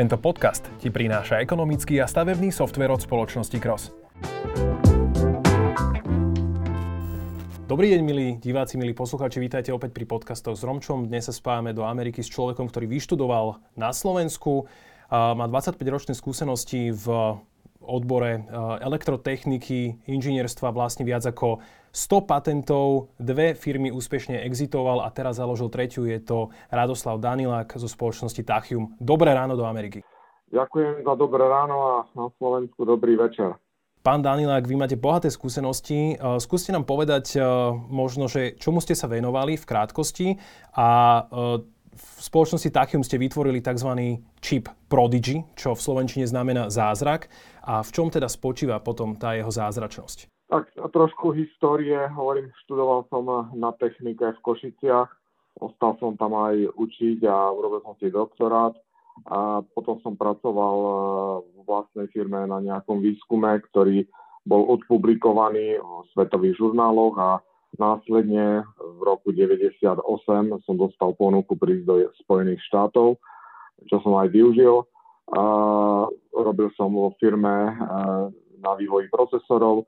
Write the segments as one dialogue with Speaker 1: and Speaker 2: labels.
Speaker 1: Tento podcast ti prináša ekonomický a stavebný software od spoločnosti Cross. Dobrý deň, milí diváci, milí posluchači, vítajte opäť pri podcastoch s Romčom. Dnes sa spájame do Ameriky s človekom, ktorý vyštudoval na Slovensku, má 25-ročné skúsenosti v odbore elektrotechniky, inžinierstva vlastne viac ako 100 patentov, dve firmy úspešne exitoval a teraz založil tretiu, je to Radoslav Danilák zo spoločnosti Tachium. Dobré ráno do Ameriky.
Speaker 2: Ďakujem za dobré ráno a na Slovensku dobrý večer.
Speaker 1: Pán Danilák, vy máte bohaté skúsenosti. Skúste nám povedať možno, že čomu ste sa venovali v krátkosti a v spoločnosti Tachium ste vytvorili tzv. čip Prodigy, čo v Slovenčine znamená zázrak. A v čom teda spočíva potom tá jeho zázračnosť?
Speaker 2: Tak trošku histórie, hovorím, študoval som na technike v Košiciach, ostal som tam aj učiť a urobil som si doktorát a potom som pracoval e, v vlastnej firme na nejakom výskume, ktorý bol odpublikovaný v svetových žurnáloch a následne v roku 98 som dostal ponuku prísť do Spojených štátov, čo som aj využil. Robil som vo firme e, na vývoji procesorov,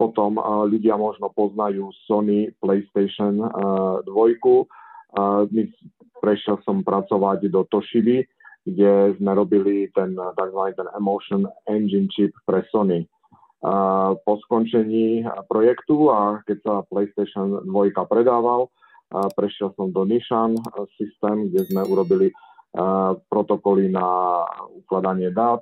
Speaker 2: potom uh, ľudia možno poznajú Sony PlayStation uh, 2. Uh, my prešiel som pracovať do Toshiby, kde sme robili ten tzv. ten Emotion Engine chip pre Sony. Po skončení projektu a keď sa PlayStation 2 predával, prešiel som do Nissan systém, kde sme urobili protokoly na ukladanie dát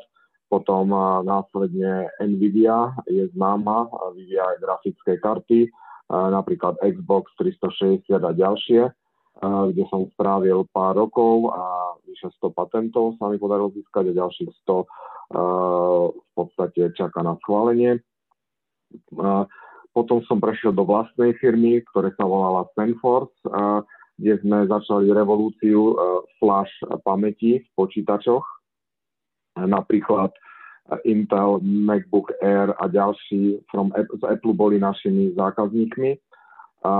Speaker 2: potom následne Nvidia je známa, vyvíja aj grafické karty, napríklad Xbox 360 a ďalšie, kde som strávil pár rokov a vyše 100 patentov sa mi podarilo získať a ďalších 100 v podstate čaká na schválenie. Potom som prešiel do vlastnej firmy, ktorá sa volala Stanford, kde sme začali revolúciu flash pamäti v počítačoch napríklad Intel, MacBook Air a ďalší from, z Apple boli našimi zákazníkmi. A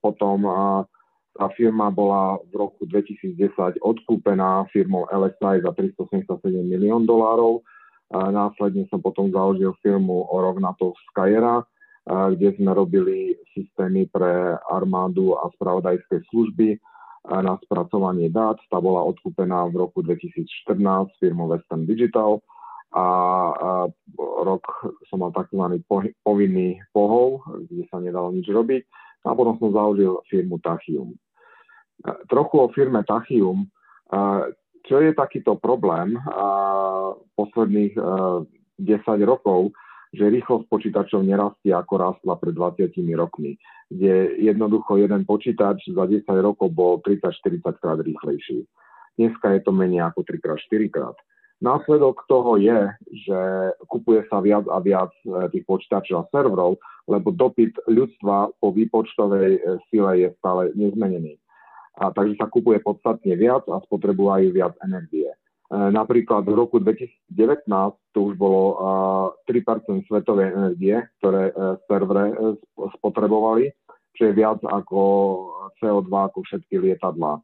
Speaker 2: potom a, tá firma bola v roku 2010 odkúpená firmou LSI za 377 milión dolárov. A následne som potom založil firmu o rok na to Skyera, kde sme robili systémy pre armádu a spravodajské služby na spracovanie dát. Tá bola odkúpená v roku 2014 firmou Western Digital a, rok som mal tzv. povinný pohov, kde sa nedalo nič robiť a potom som založil firmu Tachium. Trochu o firme Tachium. Čo je takýto problém posledných 10 rokov, že rýchlosť počítačov nerastie ako rastla pred 20 rokmi, kde jednoducho jeden počítač za 10 rokov bol 30-40 krát rýchlejší. Dneska je to menej ako 3x4 krát. Následok toho je, že kupuje sa viac a viac e, tých počítačov a serverov, lebo dopyt ľudstva po výpočtovej e, sile je stále nezmenený. A takže sa kupuje podstatne viac a spotrebujú viac energie. E, napríklad v roku 2019 to už bolo 3% svetovej energie, ktoré e, servere spotrebovali, čo je viac ako CO2 ako všetky lietadlá.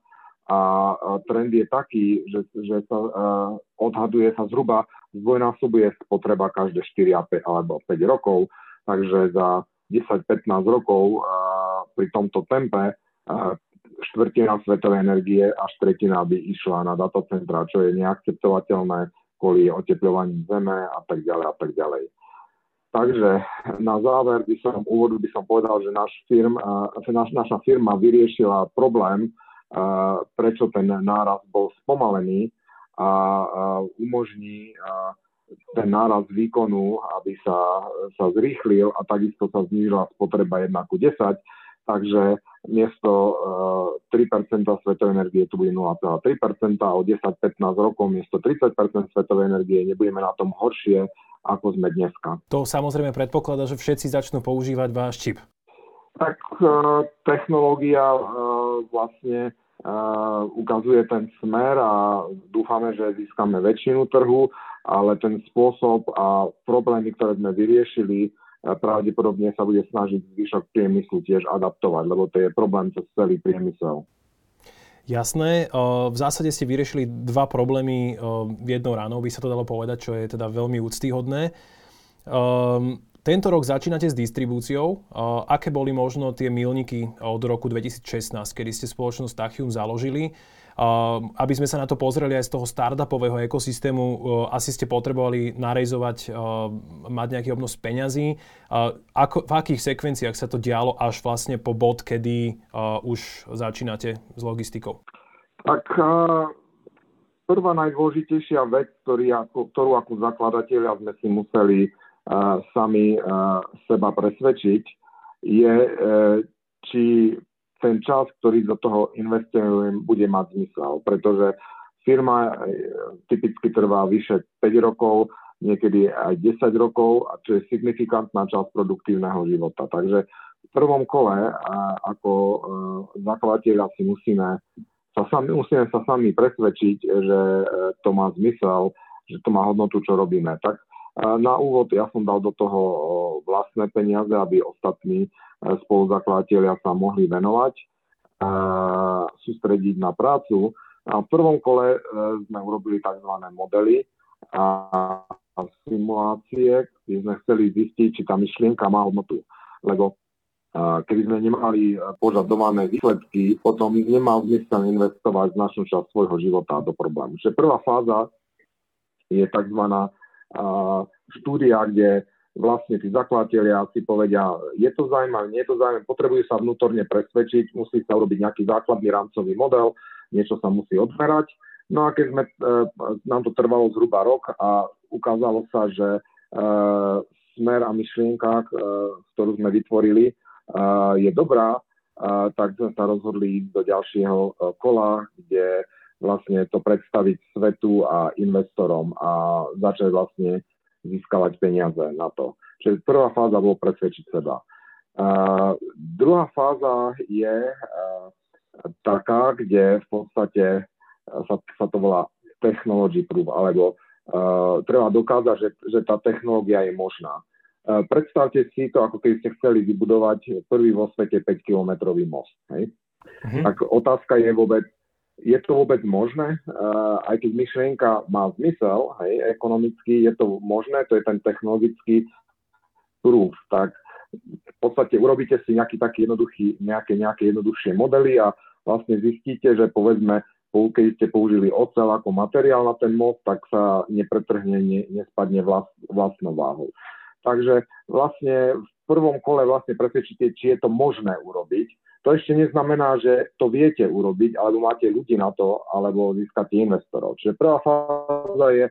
Speaker 2: A trend je taký, že, že sa odhaduje sa zhruba zdvojnásobuje spotreba každé 4 alebo 5 rokov, takže za 10-15 rokov pri tomto tempe štvrtina svetovej energie až tretina by išla na datacentra, čo je neakceptovateľné kvôli otepľovaní zeme a tak ďalej a tak ďalej. Takže na záver by som, úvodu by som povedal, že náš firm, naš, naša firma vyriešila problém, prečo ten náraz bol spomalený a umožní ten náraz výkonu, aby sa, sa zrýchlil a takisto sa znížila spotreba 1 ku 10, takže miesto uh, eh, 3% svetovej energie tu bude 0,3% a o 10-15 rokov miesto 30% svetovej energie nebudeme na tom horšie, ako sme dneska.
Speaker 1: To samozrejme predpokladá, že všetci začnú používať váš čip.
Speaker 2: Tak uh, technológia uh, vlastne uh, ukazuje ten smer a dúfame, že získame väčšinu trhu, ale ten spôsob a problémy, ktoré sme vyriešili, pravdepodobne sa bude snažiť zvyšok priemyslu tiež adaptovať, lebo to je problém cez celý priemysel.
Speaker 1: Jasné. V zásade ste vyriešili dva problémy jednou ránou, by sa to dalo povedať, čo je teda veľmi úctyhodné. Ehm, tento rok začínate s distribúciou. Aké boli možno tie milníky od roku 2016, kedy ste spoločnosť Tachium založili? Aby sme sa na to pozreli aj z toho startupového ekosystému, asi ste potrebovali narejzovať, mať nejaký obnos peňazí. Ako, v akých sekvenciách sa to dialo až vlastne po bod, kedy už začínate s logistikou?
Speaker 2: Tak prvá najdôležitejšia vec, ktorý ako, ktorú ako zakladatelia sme si museli sami seba presvedčiť, je, či ten čas, ktorý do toho investujem, bude mať zmysel, pretože firma e, typicky trvá vyše 5 rokov, niekedy aj 10 rokov, čo je signifikantná časť produktívneho života. Takže v prvom kole ako e, zakladateľa si musíme sa sami, musíme sa sami presvedčiť, že to má zmysel, že to má hodnotu, čo robíme. Tak na úvod ja som dal do toho vlastné peniaze, aby ostatní spoluzakladateľia sa mohli venovať a sústrediť na prácu. A v prvom kole sme urobili tzv. modely a simulácie, kde sme chceli zistiť, či tá myšlienka má hodnotu. Lebo keby sme nemali požadované výsledky, potom nemá zmysel investovať značnú časť svojho života do problému. Čiže prvá fáza je tzv. Štúdia, kde vlastne tí zakladatelia si povedia, je to zaujímavé, nie je to zaujímavé, potrebujú sa vnútorne presvedčiť, musí sa urobiť nejaký základný rámcový model, niečo sa musí odmerať. No a keď sme, e, nám to trvalo zhruba rok a ukázalo sa, že e, smer a myšlienka, e, ktorú sme vytvorili, je dobrá, tak sme sa rozhodli ísť do ďalšieho kola, kde vlastne to predstaviť svetu a investorom a začať vlastne získavať peniaze na to. Čiže prvá fáza bolo presvedčiť seba. Uh, druhá fáza je uh, taká, kde v podstate sa, sa to volá technology proof, alebo uh, treba dokázať, že, že tá technológia je možná. Uh, predstavte si to, ako keby ste chceli vybudovať prvý vo svete 5-kilometrový most. Hej? Uh-huh. Tak otázka je vôbec, je to vôbec možné, uh, aj keď myšlienka má zmysel, hej, ekonomicky je to možné, to je ten technologický proof, tak v podstate urobíte si nejaký taký jednoduchý, nejaké, nejaké jednoduchšie modely a vlastne zistíte, že povedzme, keď ste použili ocel ako materiál na ten most, tak sa nepretrhne, ne, nespadne vlast, vlastnou váhou. Takže vlastne v prvom kole vlastne presvedčíte, či je to možné urobiť to ešte neznamená, že to viete urobiť, alebo máte ľudí na to, alebo získate investorov. Čiže prvá fáza je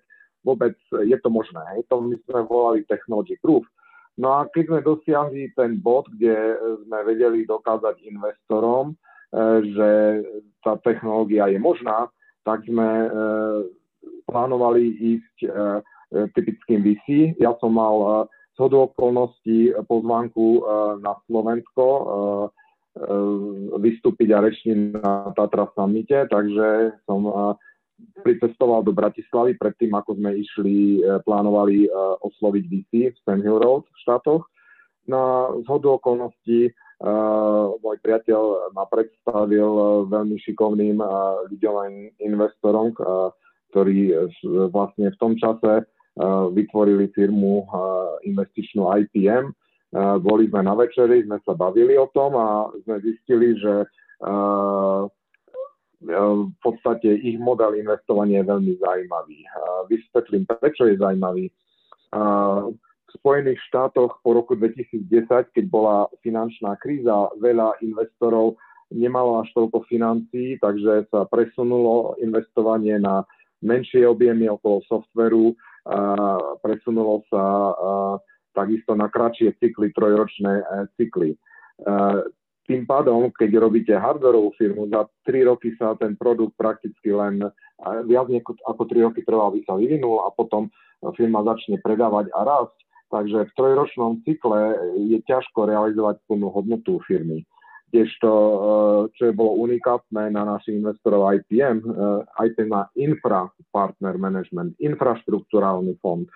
Speaker 2: vôbec, je to možné. Hej? To my sme volali technology proof. No a keď sme dosiahli ten bod, kde sme vedeli dokázať investorom, e, že tá technológia je možná, tak sme e, plánovali ísť e, typickým VC. Ja som mal z okolností pozvánku na Slovensko vystúpiť a rečiť na Tatra Summite, takže som eh, pricestoval do Bratislavy predtým, ako sme išli, eh, plánovali osloviť VC v Sam Hill Road v štátoch. Na zhodu okolností môj priateľ ma predstavil veľmi šikovným ľuďom investorom, ktorí vlastne v tom čase vytvorili firmu investičnú IPM, boli sme na večeri, sme sa bavili o tom a sme zistili, že v podstate ich model investovania je veľmi zaujímavý. Vysvetlím, prečo je zaujímavý. V Spojených štátoch po roku 2010, keď bola finančná kríza, veľa investorov nemalo až toľko financií, takže sa presunulo investovanie na menšie objemy okolo softveru, presunulo sa takisto na kratšie cykly, trojročné e, cykly. E, tým pádom, keď robíte hardwareovú firmu, za 3 roky sa ten produkt prakticky len viac ako 3 roky trvá, aby sa vyvinul a potom firma začne predávať a rásť. Takže v trojročnom cykle je ťažko realizovať plnú hodnotu firmy. Kdežto, e, čo je bolo unikátne na našich investorov IPM, IPM má infra partner management, infraštruktúrálny fond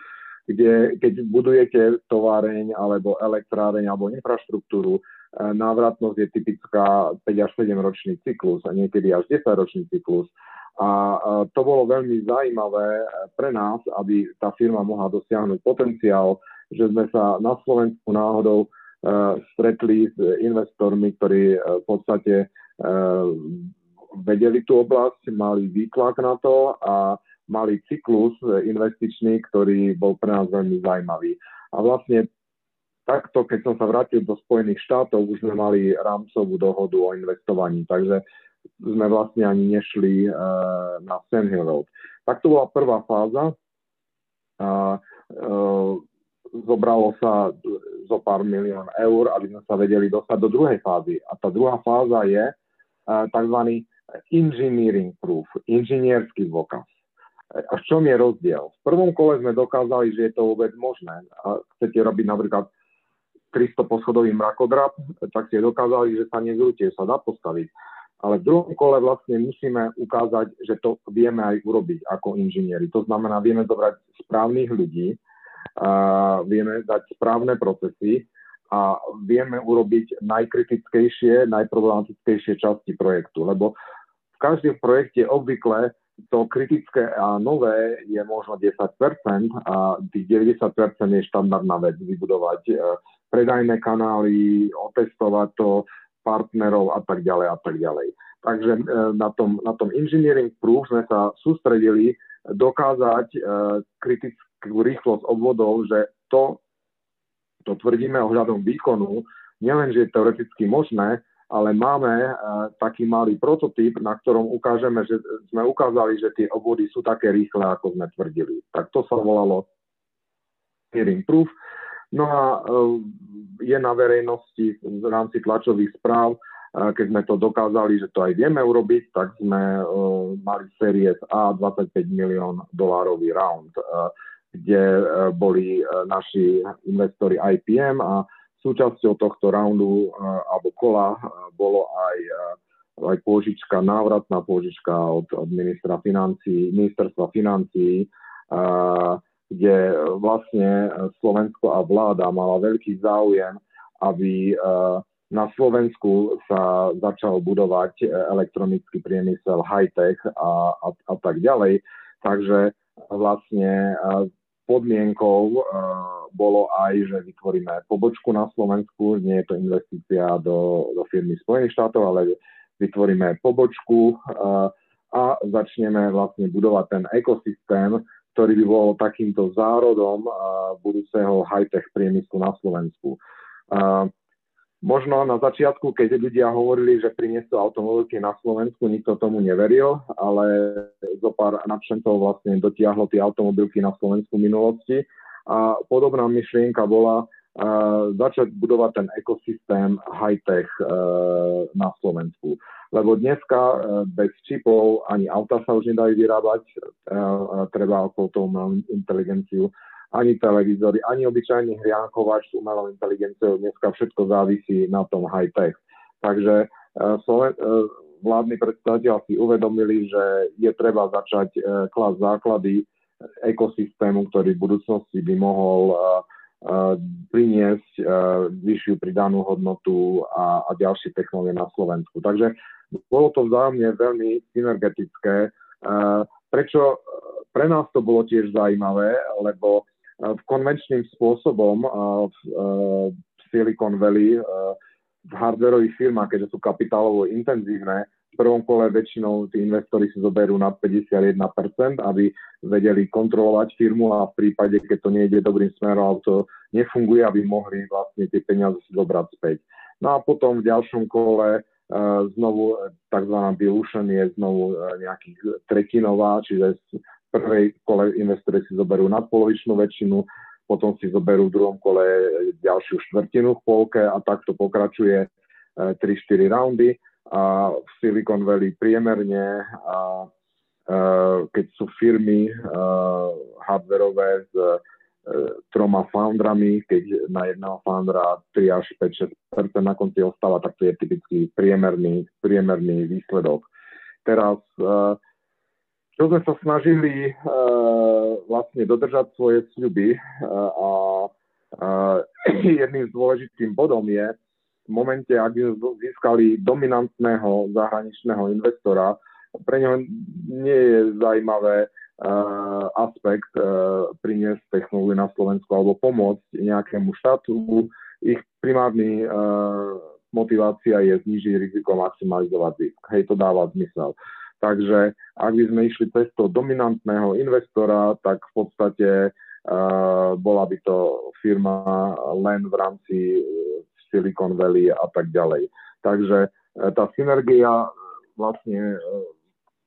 Speaker 2: kde keď budujete továreň alebo elektráreň alebo infraštruktúru, návratnosť je typická 5 až 7 ročný cyklus a niekedy až 10 ročný cyklus. A to bolo veľmi zaujímavé pre nás, aby tá firma mohla dosiahnuť potenciál, že sme sa na Slovensku náhodou stretli s investormi, ktorí v podstate vedeli tú oblasť, mali výtlak na to a mali cyklus investičný, ktorý bol pre nás veľmi zaujímavý. A vlastne takto, keď som sa vrátil do Spojených štátov, už sme mali rámcovú dohodu o investovaní. Takže sme vlastne ani nešli uh, na Sand Hill Road. Tak to bola prvá fáza. Uh, uh, zobralo sa zo pár milión eur, aby sme sa vedeli dostať do druhej fázy. A tá druhá fáza je uh, tzv. engineering proof, inžinierský dôkaz. A v čom je rozdiel? V prvom kole sme dokázali, že je to vôbec možné. A chcete robiť napríklad 300 poschodový mrakodrap, tak ste dokázali, že sa nezrúti, sa dá postaviť ale v druhom kole vlastne musíme ukázať, že to vieme aj urobiť ako inžinieri. To znamená, vieme zobrať správnych ľudí, a vieme dať správne procesy a vieme urobiť najkritickejšie, najproblematickejšie časti projektu. Lebo v každom projekte obvykle to kritické a nové je možno 10% a tých 90% je štandardná vec vybudovať e, predajné kanály, otestovať to, partnerov a tak ďalej a tak ďalej. Takže e, na tom, na tom engineering proof sme sa sústredili dokázať e, kritickú rýchlosť obvodov, že to, to tvrdíme ohľadom výkonu, nielen, že je teoreticky možné, ale máme e, taký malý prototyp, na ktorom ukážeme, že sme ukázali, že tie obvody sú také rýchle, ako sme tvrdili. Tak to sa volalo engineering proof. No a je na verejnosti v rámci tlačových správ. Keď sme to dokázali, že to aj vieme urobiť, tak sme mali Series A 25 milión dolárový round, kde boli naši investori IPM a súčasťou tohto roundu alebo kola bolo aj aj pôžička, návratná pôžička od, od ministra financí, ministerstva financí, kde e, vlastne e, Slovensko a vláda mala veľký záujem, aby e, na Slovensku sa začal budovať elektronický priemysel, high-tech a, a, a tak ďalej. Takže vlastne podmienkou bolo aj, že vytvoríme pobočku na Slovensku, nie je to investícia do, do firmy Spojených štátov, ale vytvoríme pobočku a začneme vlastne budovať ten ekosystém, ktorý by bol takýmto zárodom budúceho high-tech priemyslu na Slovensku. Možno na začiatku, keď ľudia hovorili, že priniesú automobilky na Slovensku, nikto tomu neveril, ale zo pár nadšencov vlastne dotiahlo tie automobilky na Slovensku v minulosti. A podobná myšlienka bola uh, začať budovať ten ekosystém high-tech uh, na Slovensku lebo dneska e, bez čipov ani auta sa už nedajú vyrábať, e, treba okolo toho inteligenciu, ani televízory, ani obyčajný hriankovač s umelou inteligenciou, dneska všetko závisí na tom high-tech. Takže e, vládni predstaviteľ si uvedomili, že je treba začať klas základy ekosystému, ktorý v budúcnosti by mohol priniesť vyššiu pridanú hodnotu a, a ďalšie technológie na Slovensku. Takže bolo to vzájomne veľmi synergetické. Prečo pre nás to bolo tiež zaujímavé, lebo v konvenčným spôsobom v Silicon Valley v hardwareových firmách, keďže sú kapitálovo intenzívne, v prvom kole väčšinou tí investori si zoberú na 51%, aby vedeli kontrolovať firmu a v prípade, keď to nejde dobrým smerom, to nefunguje, aby mohli vlastne tie peniaze si zobrať späť. No a potom v ďalšom kole znovu tzv. dilution je znovu nejakých tretinová, čiže prvej kole investori si zoberú nadpolovičnú väčšinu, potom si zoberú v druhom kole ďalšiu štvrtinu v polke a takto pokračuje 3-4 e, raundy a v Silicon Valley priemerne a keď sú firmy hardwareové s troma foundrami, keď na jedného foundra 3 až 5-6% na konci ostáva, tak to je typický priemerný, priemerný výsledok. Teraz, eh, čo sme sa snažili eh, vlastne dodržať svoje sľuby eh, a jedným z dôležitým bodom je v momente, ak získali dominantného zahraničného investora, pre neho nie je zaujímavé uh, aspekt uh, priniesť technológiu na Slovensku alebo pomôcť nejakému štátu. Ich primárny uh, motivácia je znižiť riziko, maximalizovať zisk. Hej, to dáva zmysel. Takže ak by sme išli cez toho dominantného investora, tak v podstate uh, bola by to firma len v rámci Silicon Valley a tak ďalej. Takže uh, tá synergia vlastne uh,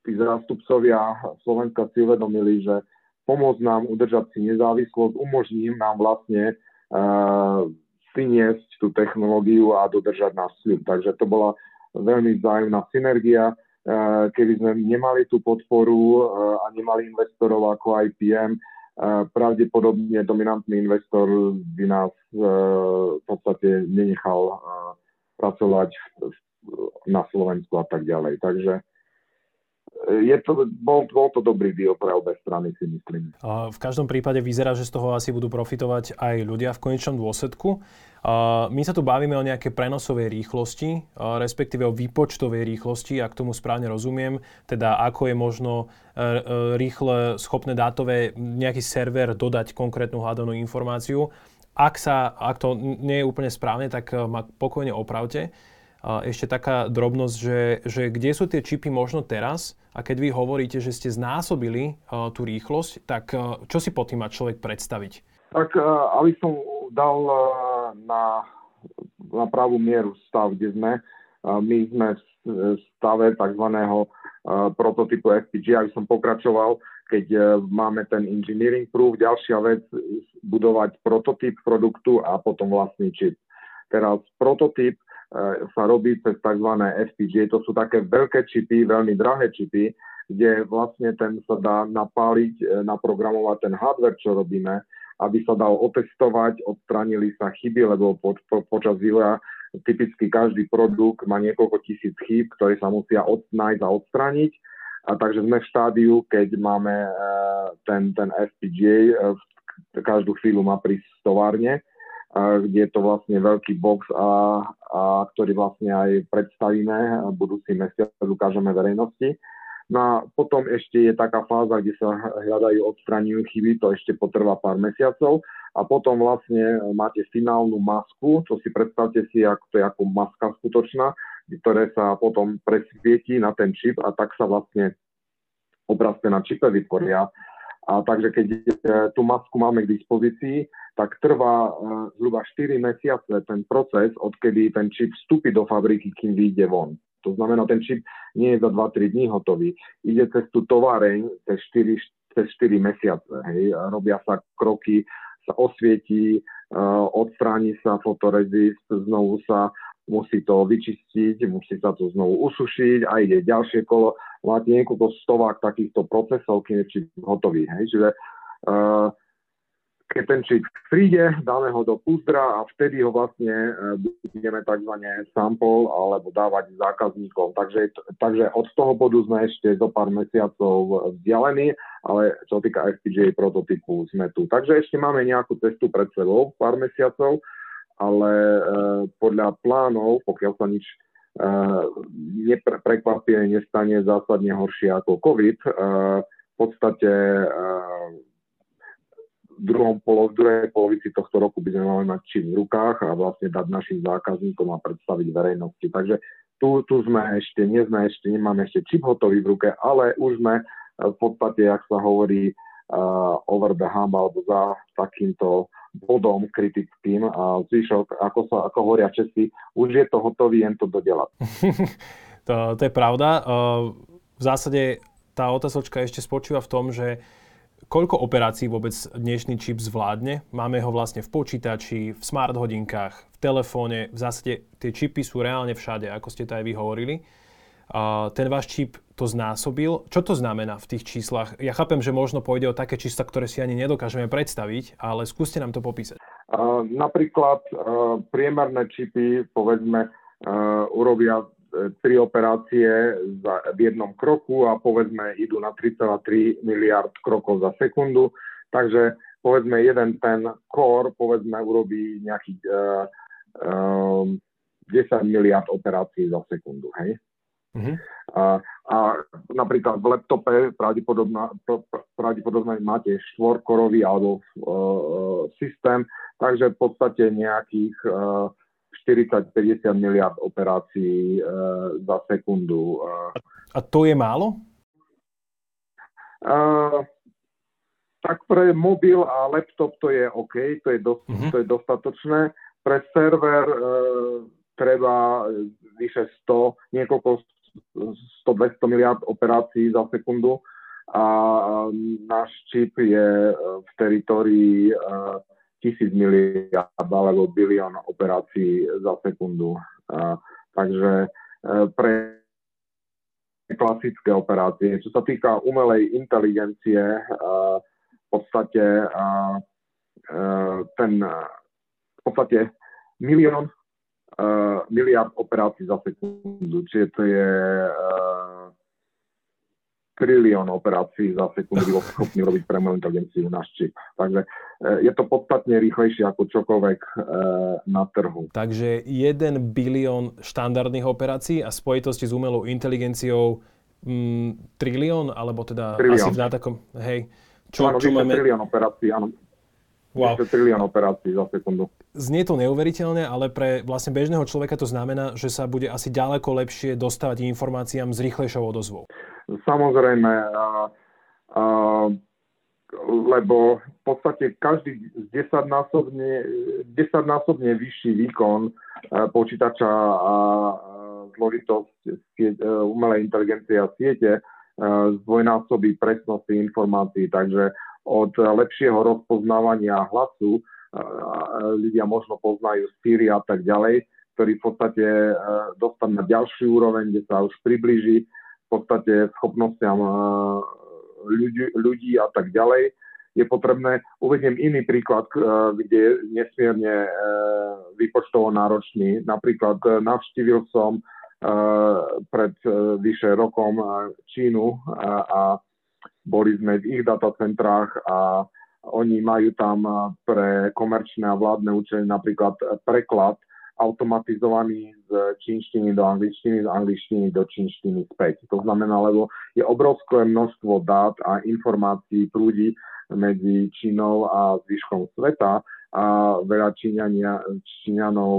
Speaker 2: tí zástupcovia Slovenska si uvedomili, že pomôcť nám udržať si nezávislosť, umožní nám vlastne uh, priniesť tú technológiu a dodržať náš sľub. Takže to bola veľmi vzájomná synergia. Uh, keby sme nemali tú podporu uh, a nemali investorov ako IPM, uh, pravdepodobne dominantný investor by nás v podstate nenechal pracovať na Slovensku a tak ďalej. Takže je to, bol, bol to dobrý deal pre obe strany, si myslím.
Speaker 1: V každom prípade vyzerá, že z toho asi budú profitovať aj ľudia v konečnom dôsledku. My sa tu bavíme o nejaké prenosovej rýchlosti, respektíve o výpočtovej rýchlosti, ak tomu správne rozumiem, teda ako je možno e, e, rýchle schopné dátové nejaký server dodať konkrétnu hľadanú informáciu. Ak, sa, ak to nie je úplne správne, tak ma pokojne opravte ešte taká drobnosť, že, že kde sú tie čipy možno teraz a keď vy hovoríte, že ste znásobili uh, tú rýchlosť, tak uh, čo si pod tým má človek predstaviť?
Speaker 2: Tak uh, aby som dal uh, na, na pravú mieru stav, kde sme, uh, my sme v stave tzv. Uh, prototypu FPG, aby som pokračoval, keď uh, máme ten engineering proof, ďalšia vec, budovať prototyp produktu a potom vlastný čip. Teraz prototyp E, sa robí cez tzv. FPGA. To sú také veľké čipy, veľmi drahé čipy, kde vlastne ten sa dá napáliť, e, naprogramovať ten hardware, čo robíme, aby sa dal otestovať, odstranili sa chyby, lebo po, po, počas vývoja typicky každý produkt má niekoľko tisíc chýb, ktoré sa musia odnájsť a odstrániť. A takže sme v štádiu, keď máme e, ten, ten FPGA, e, každú chvíľu má prísť v továrne kde je to vlastne veľký box, a, a ktorý vlastne aj predstavíme budúci mesiac, ukážeme verejnosti. No a potom ešte je taká fáza, kde sa hľadajú, odstraňujú chyby, to ešte potrvá pár mesiacov a potom vlastne máte finálnu masku, čo si predstavte si, ako to je ako maska skutočná, ktoré sa potom presvietí na ten čip a tak sa vlastne obrazce na čipe vytvoria. A takže keď e, tú masku máme k dispozícii, tak trvá e, zhruba 4 mesiace ten proces, odkedy ten čip vstúpi do fabriky, kým vyjde von. To znamená, ten čip nie je za 2-3 dní hotový. Ide cez tú továreň cez 4, cez 4 mesiace. Hej. Robia sa kroky, sa osvietí, e, odstráni sa fotorezist, znovu sa musí to vyčistiť, musí sa to znovu usušiť a ide ďalšie kolo. Máte niekoľko stovák takýchto procesov, kým je čip hotový. Hej? Čiže uh, keď ten čip príde, dáme ho do púzdra a vtedy ho vlastne uh, budeme tzv. sample alebo dávať zákazníkom. Takže, takže od toho bodu sme ešte zo pár mesiacov vzdialení, ale čo týka FPGA prototypu sme tu. Takže ešte máme nejakú cestu pred sebou, pár mesiacov ale e, podľa plánov, pokiaľ sa nič e, neprekvapie, nestane zásadne horšie ako COVID, e, v podstate v, druhom polo, v druhej polovici tohto roku by sme mali mať čip v rukách a vlastne dať našim zákazníkom a predstaviť verejnosti. Takže tu, tu sme ešte, nie sme ešte, nemáme ešte čip hotový v ruke, ale už sme v podstate, jak sa hovorí, uh, over the hump alebo za takýmto bodom kritickým a zvyšok, ako, sa, ako hovoria Česi, už je to hotový, jen to dodelať.
Speaker 1: to, to je pravda. V zásade tá otázočka ešte spočíva v tom, že koľko operácií vôbec dnešný čip zvládne. Máme ho vlastne v počítači, v smart hodinkách, v telefóne. V zásade tie čipy sú reálne všade, ako ste to aj vy hovorili ten váš čip to znásobil. Čo to znamená v tých číslach? Ja chápem, že možno pôjde o také čísla, ktoré si ani nedokážeme predstaviť, ale skúste nám to popísať.
Speaker 2: Uh, napríklad uh, priemerné čipy, povedzme, uh, urobia e, tri operácie za, v jednom kroku a povedzme idú na 3,3 miliard krokov za sekundu. Takže povedzme jeden ten core, povedzme urobí nejaký uh, um, 10 miliard operácií za sekundu. Hej? Uh-huh. A, a napríklad v laptope pravdepodobne máte štvorkorový alebo uh, systém, takže v podstate nejakých uh, 40-50 miliard operácií uh, za sekundu.
Speaker 1: Uh. A to je málo?
Speaker 2: Uh, tak pre mobil a laptop to je OK, to je, do, uh-huh. to je dostatočné. Pre server uh, treba vyše 100, niekoľko 100-200 miliard operácií za sekundu a náš čip je e, v teritorii e, tisíc miliard alebo bilión operácií za sekundu. Takže e, pre klasické operácie. Čo sa týka umelej inteligencie, v podstate ten v podstate milión uh, miliard operácií za sekundu, čiže to je uh, trilión operácií za sekundu bol schopný robiť pre umelú inteligenciu náš čip. Takže uh, je to podstatne rýchlejšie ako čokoľvek uh, na trhu.
Speaker 1: Takže 1 bilión štandardných operácií a spojitosti s umelou inteligenciou mm, trilión, alebo teda trilión. asi v takom, hej,
Speaker 2: čo, áno, čo máme... trilión operácií, áno. Wow. trilión operácií za sekundu.
Speaker 1: Znie to neuveriteľne, ale pre vlastne bežného človeka to znamená, že sa bude asi ďaleko lepšie dostávať informáciám s rýchlejšou odozvou.
Speaker 2: Samozrejme, a, a, lebo v podstate každý 10-násobne, 10-násobne vyšší výkon počítača a zložitosť e, umelej inteligencie a siete zdvojnásobí presnosti informácií, takže od lepšieho rozpoznávania hlasu ľudia možno poznajú Siri a tak ďalej, ktorý v podstate dostane na ďalší úroveň, kde sa už približí v podstate schopnostiam ľudí, ľudí a tak ďalej. Je potrebné, uvediem iný príklad, kde je nesmierne výpočtovo náročný. Napríklad navštívil som pred vyše rokom Čínu a boli sme v ich datacentrách a oni majú tam pre komerčné a vládne účely napríklad preklad automatizovaný z čínštiny do angličtiny, z angličtiny do čínštiny späť. To znamená, lebo je obrovské množstvo dát a informácií prúdi medzi Čínou a zvyškom sveta a veľa Číňania, Číňanov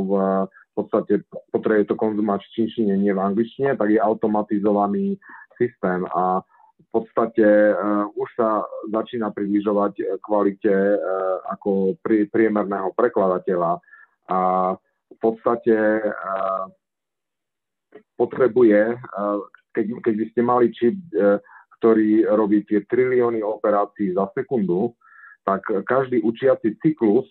Speaker 2: v podstate potrebuje to konzumovať v čínštine, nie v angličtine, tak je automatizovaný systém a v podstate uh, už sa začína približovať eh, kvalite uh, ako pri, priemerného prekladateľa a v podstate uh, potrebuje, uh, keď, keď by ste mali čip, uh, ktorý robí tie trilióny operácií za sekundu, tak každý učiaci cyklus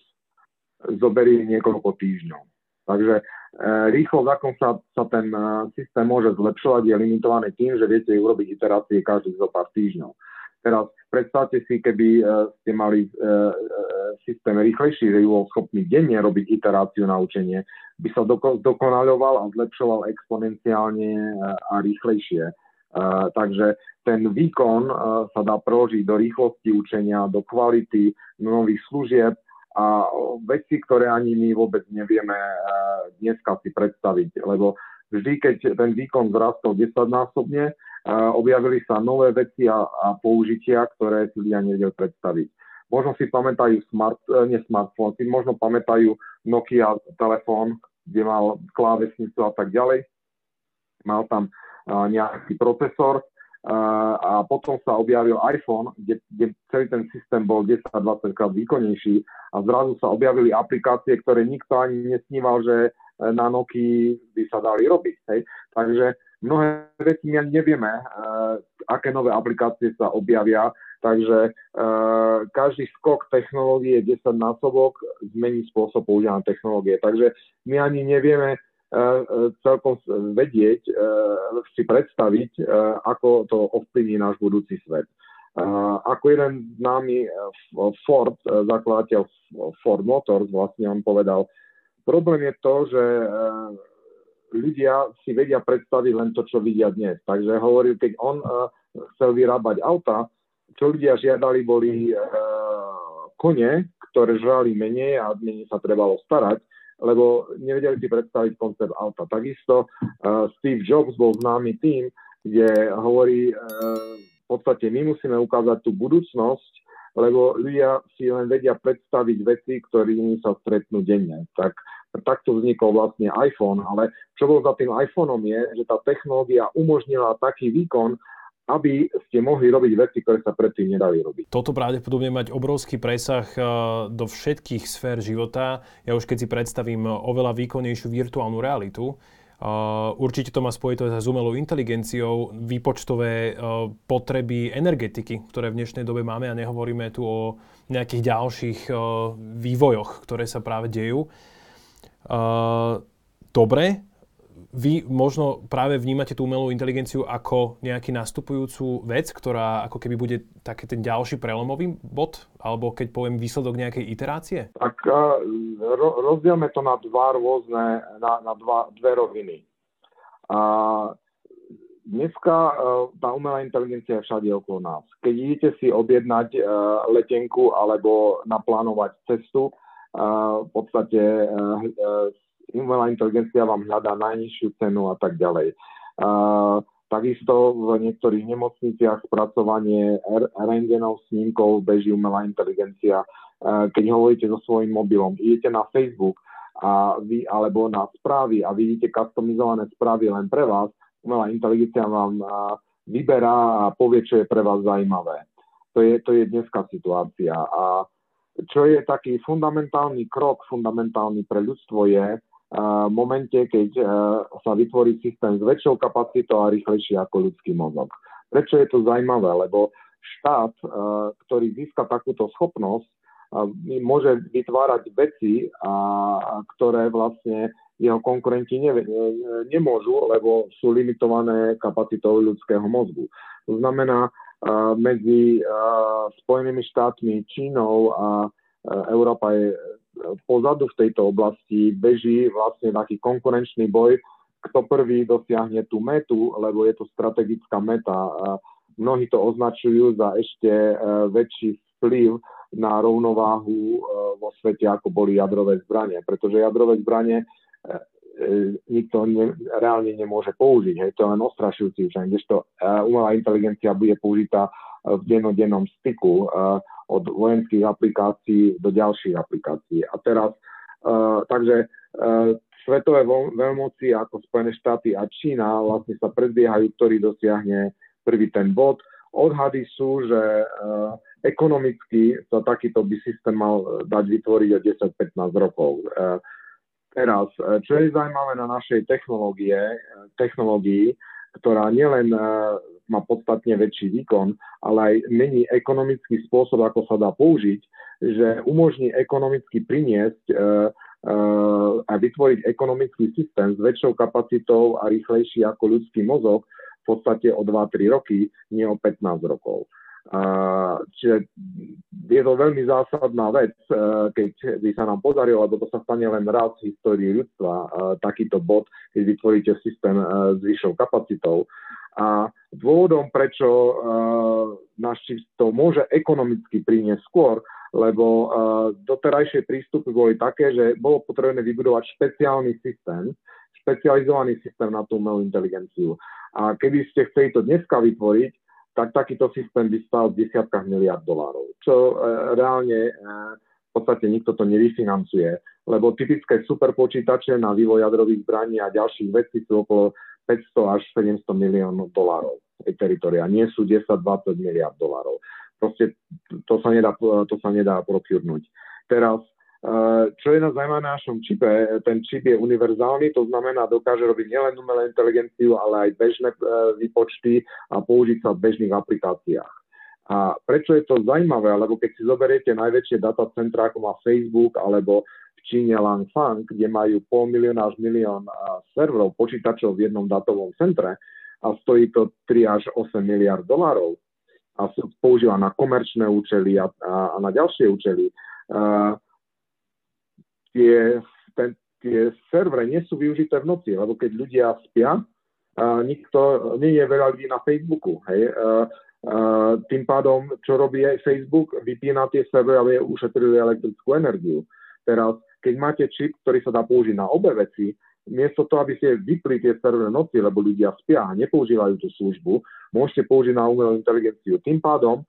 Speaker 2: zoberie niekoľko týždňov. Takže Eh, rýchlosť, ako sa, sa ten eh, systém môže zlepšovať, je limitované tým, že viete urobiť iterácie každých zo pár týždňov. Teraz predstavte si, keby eh, ste mali systém rýchlejší, že bol schopný denne robiť iteráciu na učenie, by sa dokonaľoval a zlepšoval exponenciálne a rýchlejšie. Takže ten výkon sa dá preložiť do rýchlosti učenia, do kvality nových služieb, a veci, ktoré ani my vôbec nevieme eh, dneska si predstaviť, lebo vždy, keď ten výkon vzrastol 10-násobne, eh, objavili sa nové veci a, a použitia, ktoré si ľudia nevedeli predstaviť. Možno si pamätajú smart, nie smartfón, si možno pamätajú Nokia telefón, kde mal klávesnicu a tak ďalej. Mal tam nejaký procesor, a potom sa objavil iPhone, kde, kde celý ten systém bol 10-20 krát výkonnejší a zrazu sa objavili aplikácie, ktoré nikto ani nesníval, že e, na Nokia by sa dali robiť. Hej. Takže mnohé veci my ani nevieme, uh, aké nové aplikácie sa objavia, takže uh, každý skok technológie 10 násobok zmení spôsob používania technológie. Takže my ani nevieme, celkom vedieť, e, si predstaviť, e, ako to ovplyvní náš budúci svet. Ako jeden známy e, Ford, zakladateľ Ford Motors, vlastne on povedal, problém je to, že ľudia si vedia predstaviť len to, čo vidia dnes. Takže hovoril, keď on chcel vyrábať auta, čo ľudia žiadali, boli kone, ktoré žrali menej a menej sa trebalo starať lebo nevedeli si predstaviť koncept auta. Takisto uh, Steve Jobs bol známy tým, kde hovorí, uh, v podstate my musíme ukázať tú budúcnosť, lebo ľudia si len vedia predstaviť veci, ktorými sa stretnú denne. Tak takto vznikol vlastne iPhone, ale čo bolo za tým iPhoneom je, že tá technológia umožnila taký výkon, aby ste mohli robiť veci, ktoré sa predtým nedali robiť.
Speaker 1: Toto pravdepodobne mať obrovský presah eh, do všetkých sfér života. Ja už keď si predstavím oveľa výkonnejšiu virtuálnu realitu, Uh, určite to má spojitosť s umelou inteligenciou, výpočtové potreby energetiky, ktoré v dnešnej dobe máme a nehovoríme tu o nejakých ďalších vývojoch, ktoré sa práve dejú. Dobre, vy možno práve vnímate tú umelú inteligenciu ako nejaký nastupujúcu vec, ktorá ako keby bude taký ten ďalší prelomový bod, alebo keď poviem výsledok nejakej iterácie?
Speaker 2: Tak ro, rozdielme to na dva rôzne, na, na dva, dve roviny. A dneska tá umelá inteligencia je všade okolo nás. Keď idete si objednať letenku alebo naplánovať cestu, v podstate umelá inteligencia vám hľadá najnižšiu cenu a tak ďalej. Takisto v niektorých nemocniciach spracovanie rengenov snímkov beží umelá inteligencia. Keď hovoríte so svojím mobilom, idete na Facebook a vy, alebo na správy a vidíte customizované správy len pre vás, umelá inteligencia vám vyberá a povie, čo je pre vás zaujímavé. To je, to je dneska situácia. A čo je taký fundamentálny krok, fundamentálny pre ľudstvo je, momente, keď e, sa vytvorí systém s väčšou kapacitou a rýchlejšie ako ľudský mozog. Prečo je to zaujímavé? Lebo štát, e, ktorý získa takúto schopnosť, e, môže vytvárať veci, ktoré vlastne jeho konkurenti ne, nemôžu, lebo sú limitované kapacitou ľudského mozgu. To znamená, medzi Spojenými štátmi, Čínou a Európa je pozadu v tejto oblasti beží vlastne taký konkurenčný boj, kto prvý dosiahne tú metu, lebo je to strategická meta. Mnohí to označujú za ešte e, väčší vplyv na rovnováhu e, vo svete, ako boli jadrové zbranie. Pretože jadrové zbranie e, nikto ne, reálne nemôže použiť. Hej, to je len ostrašujúci účinok, kdežto umelá inteligencia bude použitá v dennodennom styku od vojenských aplikácií do ďalších aplikácií. A teraz, takže svetové veľmoci ako Spojené štáty a Čína vlastne sa predbiehajú, ktorý dosiahne prvý ten bod. Odhady sú, že ekonomicky sa takýto by systém mal dať vytvoriť o 10-15 rokov. Teraz, čo je zaujímavé na našej technológie, technológii, ktorá nielen má podstatne väčší výkon, ale aj mení ekonomický spôsob, ako sa dá použiť, že umožní ekonomicky priniesť a vytvoriť ekonomický systém s väčšou kapacitou a rýchlejší ako ľudský mozog v podstate o 2-3 roky, nie o 15 rokov. Čiže je to veľmi zásadná vec, uh, keď by sa nám podarilo, lebo to sa stane len raz v histórii ľudstva, uh, takýto bod, keď vytvoríte systém s vyššou kapacitou. A dôvodom, prečo náš čip to môže ekonomicky priniesť skôr, lebo doterajšie prístupy boli také, že bolo potrebné vybudovať špeciálny systém, špecializovaný systém na tú umelú inteligenciu. A keby ste chceli to dneska vytvoriť, tak takýto systém by stal v desiatkách miliard dolárov, čo uh, reálne uh, v podstate nikto to nevyfinancuje, lebo typické superpočítače na vývoj jadrových zbraní a ďalších vecí sú okolo 500 až 700 miliónov dolárov teritoria. Nie sú 10-20 miliard dolárov. Proste to sa nedá, to sa nedá prokurnúť. Teraz, čo je na zaujímavé na našom čipe, ten čip je univerzálny, to znamená, dokáže robiť nielen umelú inteligenciu, ale aj bežné eh, výpočty a použiť sa v bežných aplikáciách. A prečo je to zaujímavé? Lebo keď si zoberiete najväčšie datacentra, ako má Facebook alebo Číne Langfang, kde majú pol milióna až milión serverov, počítačov v jednom datovom centre a stojí to 3 až 8 miliard dolárov a používa na komerčné účely a, a, a na ďalšie účely. Uh, tie, ten, tie servery nie sú využité v noci, lebo keď ľudia spia, uh, nikto, nie je veľa ľudí na Facebooku. Hej? Uh, uh, tým pádom, čo robí aj Facebook, vypína tie servery, aby ušetrili elektrickú energiu. Teraz keď máte čip, ktorý sa dá použiť na obe veci, miesto toho, aby ste vypli tie server noci, lebo ľudia spia a nepoužívajú tú službu, môžete použiť na umelú inteligenciu. Tým pádom,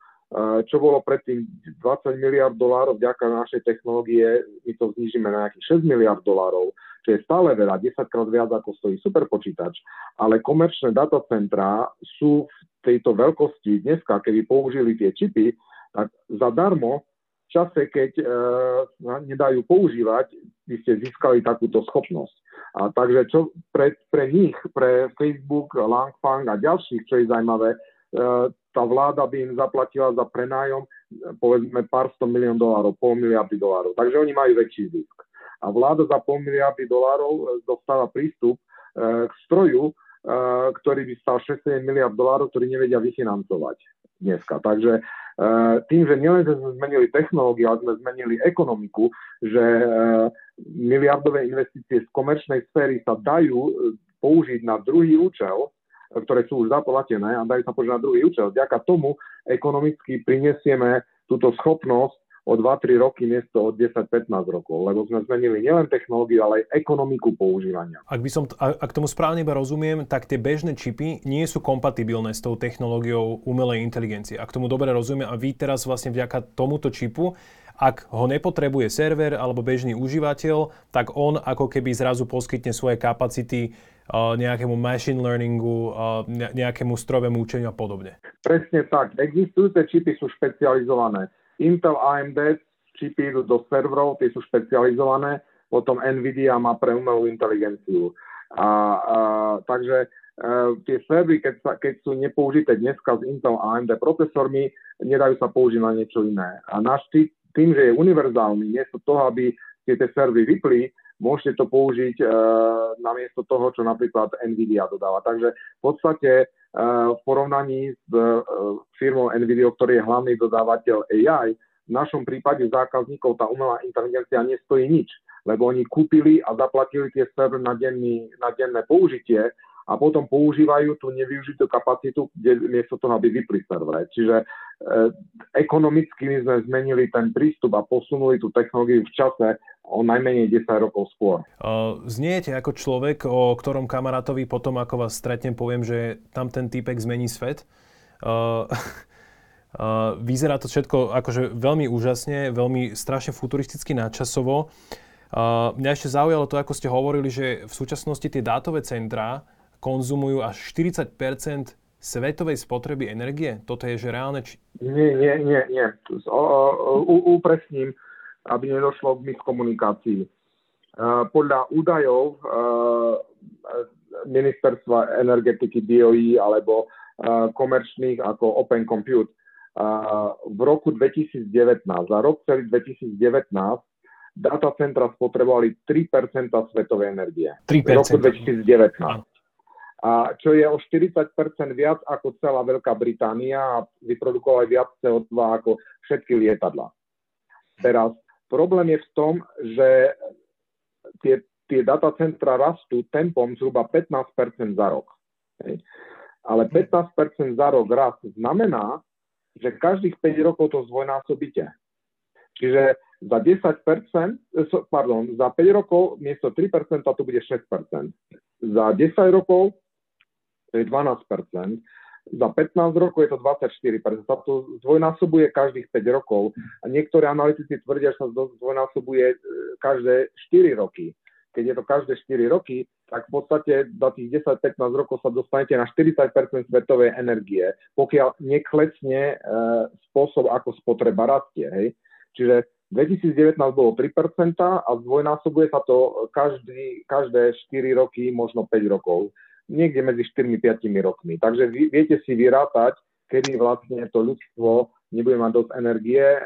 Speaker 2: čo bolo predtým 20 miliard dolárov vďaka našej technológie, my to znižíme na nejakých 6 miliard dolárov, čo je stále veľa, 10 krát viac ako stojí superpočítač, ale komerčné datacentrá sú v tejto veľkosti dneska, keby použili tie čipy, tak zadarmo v čase, keď e, nedajú používať, by ste získali takúto schopnosť. A takže čo pre, pre nich, pre Facebook, Langfang a ďalších, čo je zaujímavé, e, tá vláda by im zaplatila za prenájom povedzme pár sto milión dolárov, pol miliardy dolárov. Takže oni majú väčší zisk. A vláda za pol miliardy dolárov e, dostáva prístup e, k stroju, ktorý by stal 6 miliard dolárov, ktorý nevedia vyfinancovať dneska. Takže tým, že nielen sme zmenili technológiu, ale sme zmenili ekonomiku, že miliardové investície z komerčnej sféry sa dajú e, použiť na druhý účel, ktoré sú už zaplatené a dajú sa použiť na druhý účel. Vďaka tomu ekonomicky prinesieme túto schopnosť o 2-3 roky miesto od 10-15 rokov, lebo sme zmenili nielen technológiu, ale aj ekonomiku používania.
Speaker 1: Ak, by som, ak tomu správne iba rozumiem, tak tie bežné čipy nie sú kompatibilné s tou technológiou umelej inteligencie. Ak tomu dobre rozumiem a vy teraz vlastne vďaka tomuto čipu ak ho nepotrebuje server alebo bežný užívateľ, tak on ako keby zrazu poskytne svoje kapacity nejakému machine learningu, nejakému strojovému učeniu a podobne.
Speaker 2: Presne tak. Existujúce čipy sú špecializované. Intel AMD čipy idú do serverov, tie sú špecializované, potom NVIDIA má pre umelú inteligenciu. A, a, takže Uh, tie servery, keď, sa, keď sú nepoužité dneska s Intel AMD procesormi, nedajú sa použiť na niečo iné. A náš tým, že je univerzálny, miesto toho, aby ste tie servery vypli, môžete to použiť uh, namiesto toho, čo napríklad NVIDIA dodáva. Takže v podstate uh, v porovnaní s uh, firmou NVIDIA, ktorý je hlavný dodávateľ AI, v našom prípade zákazníkov tá umelá inteligencia nestojí nič, lebo oni kúpili a zaplatili tie server na, denný, na denné použitie a potom používajú tú nevyužitú kapacitu, kde miesto toho, aby vypli servere. Čiže e, ekonomicky my sme zmenili ten prístup a posunuli tú technológiu v čase o najmenej 10 rokov skôr.
Speaker 1: Zniete ako človek, o ktorom kamarátovi potom, ako vás stretnem, poviem, že tam ten typek zmení svet. Uh, vyzerá to všetko akože veľmi úžasne, veľmi strašne futuristicky nadčasovo. Uh, mňa ešte zaujalo to, ako ste hovorili, že v súčasnosti tie dátové centrá konzumujú až 40 svetovej spotreby energie? Toto je že reálne? Či...
Speaker 2: Nie, nie, nie, nie. Upresním, aby nedošlo k miskomunikácii. Podľa údajov ministerstva energetiky DOI alebo komerčných ako Open Compute v roku 2019, za rok celý 2019 data centra spotrebovali 3% svetovej energie.
Speaker 1: 3%.
Speaker 2: V roku 2019 a čo je o 40% viac ako celá Veľká Británia a vyprodukovali viac CO2 ako všetky lietadla. Teraz problém je v tom, že tie, tie datacentra rastú tempom zhruba 15% za rok. Hej. Ale 15% za rok rast znamená, že každých 5 rokov to zdvojnásobíte. Čiže za 10 pardon, za 5 rokov miesto 3% to bude 6% Za 10 rokov to je 12% za 15 rokov je to 24%. Sa to zdvojnásobuje každých 5 rokov a niektorí analytici tvrdia, že sa zdvojnásobuje e, každé 4 roky. Keď je to každé 4 roky, tak v podstate za tých 10-15 rokov sa dostanete na 40 svetovej energie, pokiaľ neklecne e, spôsob, ako spotreba rastie. Hej. Čiže 2019 bolo 3% a zdvojnásobuje sa to každý, každé 4 roky, možno 5 rokov niekde medzi 4-5 rokmi. Takže vy, viete si vyrátať, kedy vlastne to ľudstvo nebude mať dosť energie eh,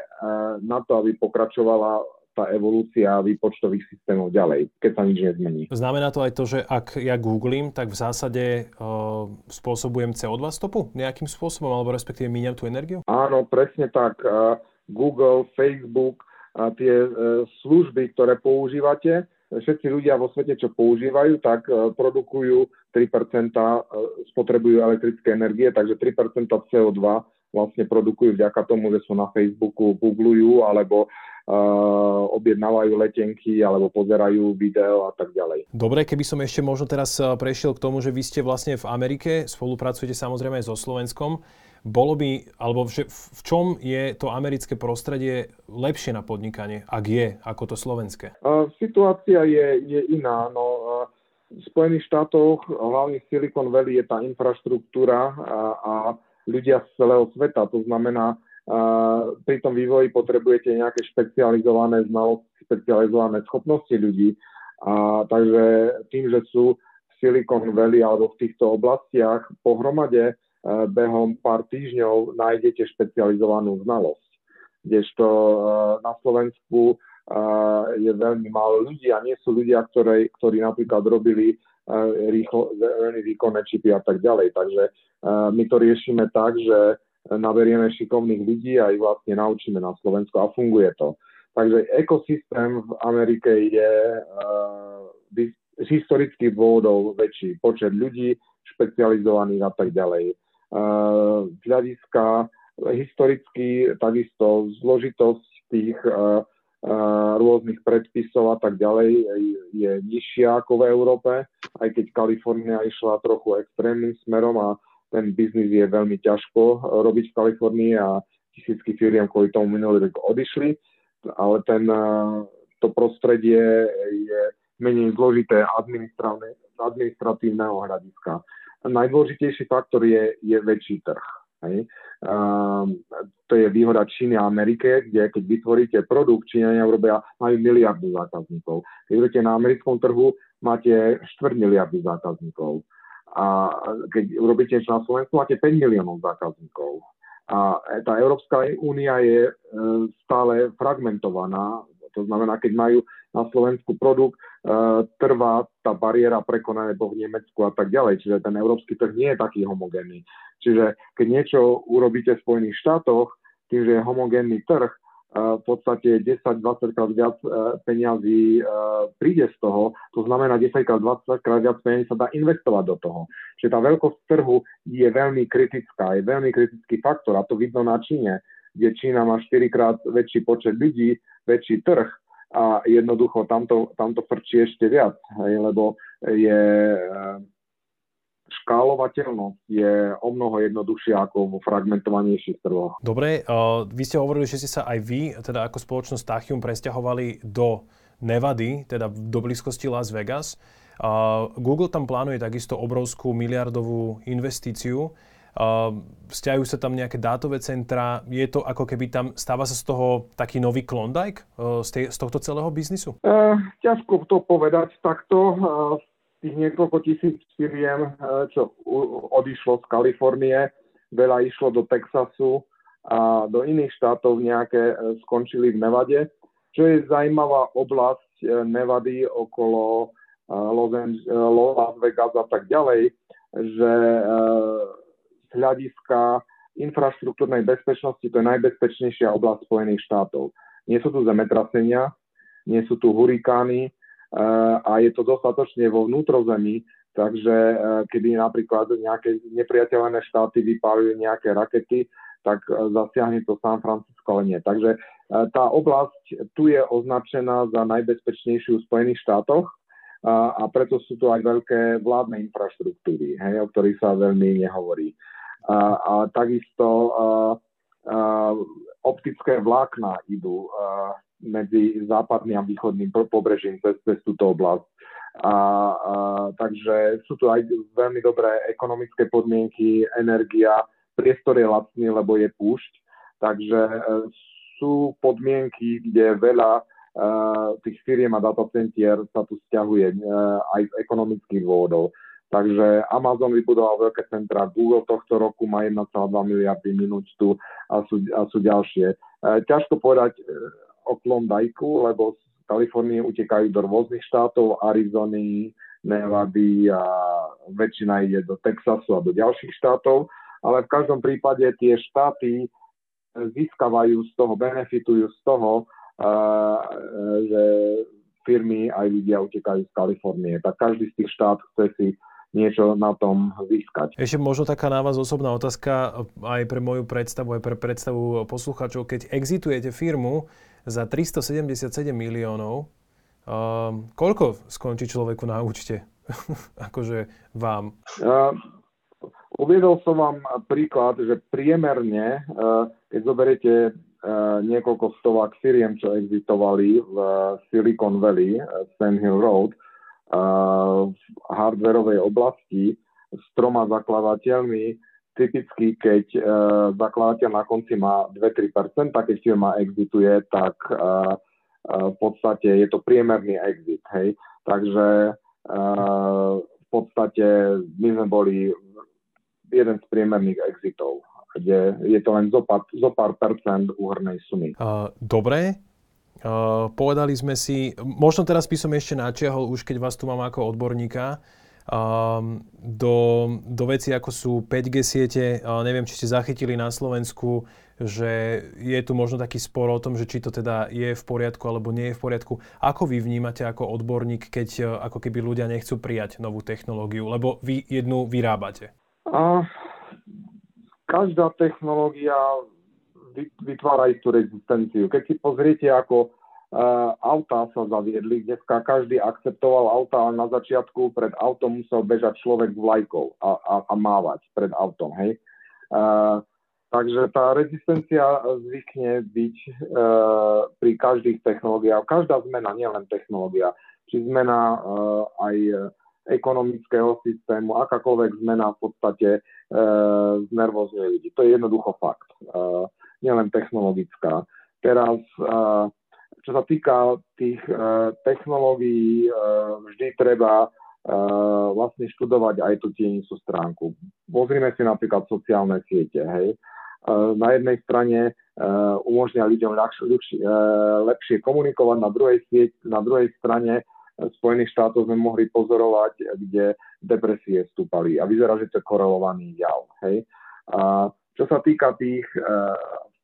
Speaker 2: na to, aby pokračovala tá evolúcia výpočtových systémov ďalej, keď sa nič nezmení.
Speaker 1: Znamená to aj to, že ak ja googlím, tak v zásade uh, spôsobujem CO2 stopu nejakým spôsobom, alebo respektíve míňam tú energiu?
Speaker 2: Áno, presne tak. Uh, Google, Facebook, a tie služby, ktoré používate, všetci ľudia vo svete, čo používajú, tak e, produkujú 3 e, spotrebujú elektrické energie, takže 3% CO2 vlastne produkujú vďaka tomu, že sú na Facebooku, googlujú alebo objednávajú letenky alebo pozerajú video a tak ďalej.
Speaker 1: Dobre, keby som ešte možno teraz prešiel k tomu, že vy ste vlastne v Amerike, spolupracujete samozrejme aj so Slovenskom. Bolo by, alebo že v čom je to americké prostredie lepšie na podnikanie, ak je, ako to slovenské?
Speaker 2: Situácia je, je iná. No, v Spojených štátoch, hlavne Silicon Valley, je tá infraštruktúra a, a ľudia z celého sveta. To znamená, pri tom vývoji potrebujete nejaké špecializované znalosti, špecializované schopnosti ľudí. A, takže tým, že sú v Silicon Valley alebo v týchto oblastiach pohromade, behom pár týždňov nájdete špecializovanú znalosť. Kdežto na Slovensku je veľmi málo ľudí a nie sú ľudia, ktorí, ktorí napríklad robili rýchlo, veľmi výkonné čipy a tak ďalej. Takže my to riešime tak, že naberieme šikovných ľudí a ich vlastne naučíme na Slovensku a funguje to. Takže ekosystém v Amerike je z historických dôvodov väčší. Počet ľudí, špecializovaných a tak ďalej. Uh, z hľadiska historicky takisto zložitosť tých uh, uh, rôznych predpisov a tak ďalej je nižšia ako v Európe, aj keď Kalifornia išla trochu extrémnym smerom a ten biznis je veľmi ťažko robiť v Kalifornii a tisícky firiem kvôli tomu minulý rok odišli, ale ten, to prostredie je menej zložité administratívneho hľadiska. Najdôležitejší faktor je, je väčší trh. Hej. Um, to je výhoda Číny a Amerike, kde keď vytvoríte produkt, Číňania urobia, majú miliardu zákazníkov. Keď budete na americkom trhu, máte štvrt miliardy zákazníkov. A keď urobíte niečo na Slovensku, máte 5 miliónov zákazníkov. A tá Európska únia je e, stále fragmentovaná. To znamená, keď majú na Slovensku produkt, e, trvá tá bariéra prekonania v Nemecku a tak ďalej. Čiže ten európsky trh nie je taký homogénny. Čiže keď niečo urobíte v Spojených štátoch, tým, že je homogénny trh, v podstate 10-20 krát viac e, peňazí e, príde z toho. To znamená 10 krát 20 krát viac peňazí sa dá investovať do toho. Čiže tá veľkosť trhu je veľmi kritická, je veľmi kritický faktor a to vidno na Číne, kde Čína má 4 krát väčší počet ľudí, väčší trh a jednoducho tamto, tamto frčí ešte viac, hej, lebo je e, škálovateľnosť je o mnoho jednoduchšia ako vo fragmentovanejších trhoch.
Speaker 1: Dobre, uh, vy ste hovorili, že ste sa aj vy, teda ako spoločnosť Tachium, presťahovali do Nevady, teda do blízkosti Las Vegas. Uh, Google tam plánuje takisto obrovskú miliardovú investíciu. Uh, vzťahujú sa tam nejaké dátové centra. Je to ako keby tam, stáva sa z toho taký nový Klondike uh, z, tej, z tohto celého biznisu?
Speaker 2: Uh, ťažko to povedať takto. Uh, tých niekoľko tisíc firiem, eh, čo odišlo z Kalifornie, veľa išlo do Texasu a do iných štátov nejaké eh, skončili v Nevade, čo je zaujímavá oblasť eh, Nevady okolo Las Vegas a tak ďalej, že z hľadiska infraštruktúrnej bezpečnosti to je najbezpečnejšia oblasť Spojených štátov. Nie sú tu zemetrasenia, nie sú tu hurikány, a je to dostatočne vo vnútrozemí, takže e, kedy napríklad nejaké nepriateľné štáty vypálujú nejaké rakety, tak e, zasiahne to San Francisco, ale nie. Takže e, tá oblasť tu je označená za najbezpečnejšiu v Spojených štátoch a preto sú tu aj veľké vládne infraštruktúry, hej, o ktorých sa veľmi nehovorí. A, takisto optické vlákna idú medzi západným a východným pobrežím cez, cez túto oblasť. A, a, takže sú tu aj veľmi dobré ekonomické podmienky, energia, priestor je lacný, lebo je púšť, takže e, sú podmienky, kde veľa e, tých firiem a datacentier sa tu stiahuje e, aj z ekonomických dôvodov. Takže Amazon vybudoval veľké centra, Google tohto roku má 1,2 miliardy minút tu a sú, a sú ďalšie. E, ťažko povedať, e, o Klondajku, lebo z Kalifornie utekajú do rôznych štátov, Arizony, Nevady a väčšina ide do Texasu a do ďalších štátov, ale v každom prípade tie štáty získavajú z toho, benefitujú z toho, že firmy aj ľudia utekajú z Kalifornie. Tak každý z tých štát chce si niečo na tom získať.
Speaker 1: Ešte možno taká na vás osobná otázka aj pre moju predstavu, aj pre predstavu poslucháčov. Keď exitujete firmu, za 377 miliónov. Um, koľko skončí človeku na účte? akože vám? Uh,
Speaker 2: uviedol som vám príklad, že priemerne, uh, keď zoberiete uh, niekoľko stovák firiem, čo existovali v Silicon Valley, Sand Hill Road, uh, v hardverovej oblasti s troma zakladateľmi, typicky, keď uh, zakladateľ na konci má 2-3%, keď firma exituje, tak uh, uh, v podstate je to priemerný exit. Hej? Takže v podstate my sme boli jeden z priemerných exitov, kde je to len zo pár, zo pár percent úhrnej sumy.
Speaker 1: Uh, dobre, Uh, povedali sme si, možno teraz by som ešte načiahol, už keď vás tu mám ako odborníka, um, do, do veci ako sú 5G siete. Uh, neviem, či ste zachytili na Slovensku, že je tu možno taký spor o tom, že či to teda je v poriadku alebo nie je v poriadku. Ako vy vnímate ako odborník, keď uh, ako keby ľudia nechcú prijať novú technológiu, lebo vy jednu vyrábate? Uh,
Speaker 2: každá technológia vytvára istú rezistenciu. Keď si pozriete, ako uh, autá sa zaviedli, dneska každý akceptoval auta, ale na začiatku pred autom musel bežať človek s vlajkou a, a, a mávať pred autom, hej. Uh, takže tá rezistencia zvykne byť uh, pri každých technológiách. Každá zmena, nielen technológia, či zmena uh, aj ekonomického systému, akákoľvek zmena v podstate e, znervozňuje ľudí. To je jednoducho fakt, e, nielen technologická. Teraz e, čo sa týka tých uh, technológií, uh, vždy treba vlastne študovať aj tú tienicu stránku. Pozrime si napríklad sociálne siete. Hej. Na jednej strane umožňa ľuďom ľahšie, lepšie komunikovať, na druhej, sieť, na druhej strane Spojených štátoch sme mohli pozorovať, kde depresie stúpali a vyzerá, že to je korelovaný jav. Hej. A čo sa týka tých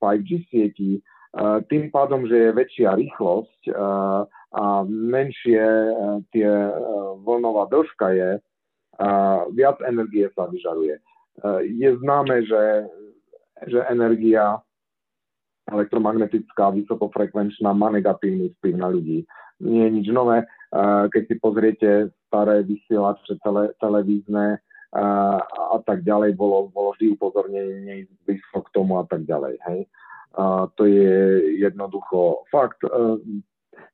Speaker 2: 5G sietí, tým pádom, že je väčšia rýchlosť a menšie tie vlnová dĺžka je, viac energie sa vyžaruje. Je známe, že, že energia elektromagnetická, vysokofrekvenčná má negatívny vplyv na ľudí. Nie je nič nové. Keď si pozriete staré vysielače tele, televízne a, a tak ďalej, bolo, bolo vždy upozornenie blízko k tomu a tak ďalej. Hej. A to je jednoducho fakt. E,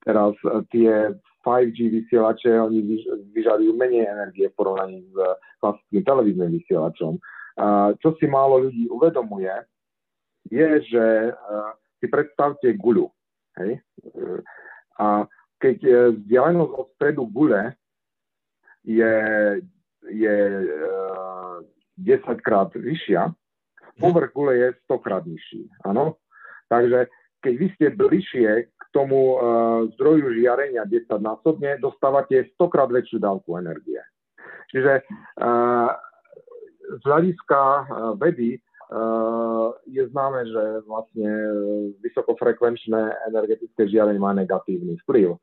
Speaker 2: teraz e, tie 5G vysielače, oni vyžadujú menej energie v porovnaní s klasickým televíznym vysielačom. A čo si málo ľudí uvedomuje, je, že e, si predstavte guľu. Hej? A keď vzdialenosť od stredu gule je, je 10 krát vyššia, povrch gule je 100 krát nižší. Áno? Takže keď vy ste bližšie k tomu uh, zdroju žiarenia 10 násobne, dostávate 100 krát väčšiu dávku energie. Čiže uh, z hľadiska vedy uh, je známe, že vlastne vysokofrekvenčné energetické žiarenie má negatívny vplyv.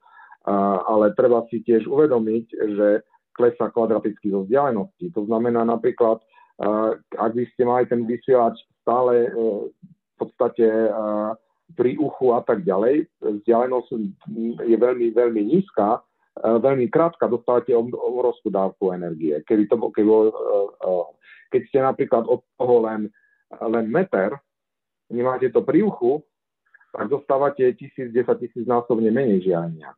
Speaker 2: Uh, ale treba si tiež uvedomiť, že klesá kvadraticky zo vzdialenosti. To znamená napríklad, uh, ak by ste mali ten vysielač stále uh, v podstate pri uchu a tak ďalej. Vzdialenosť je veľmi, veľmi nízka, veľmi krátka, dostávate obrovskú dávku energie. Keby to, keby, keď ste napríklad od toho len, len meter, nemáte to pri uchu, tak dostávate tisíc, desať tisíc násobne menej žiarenia.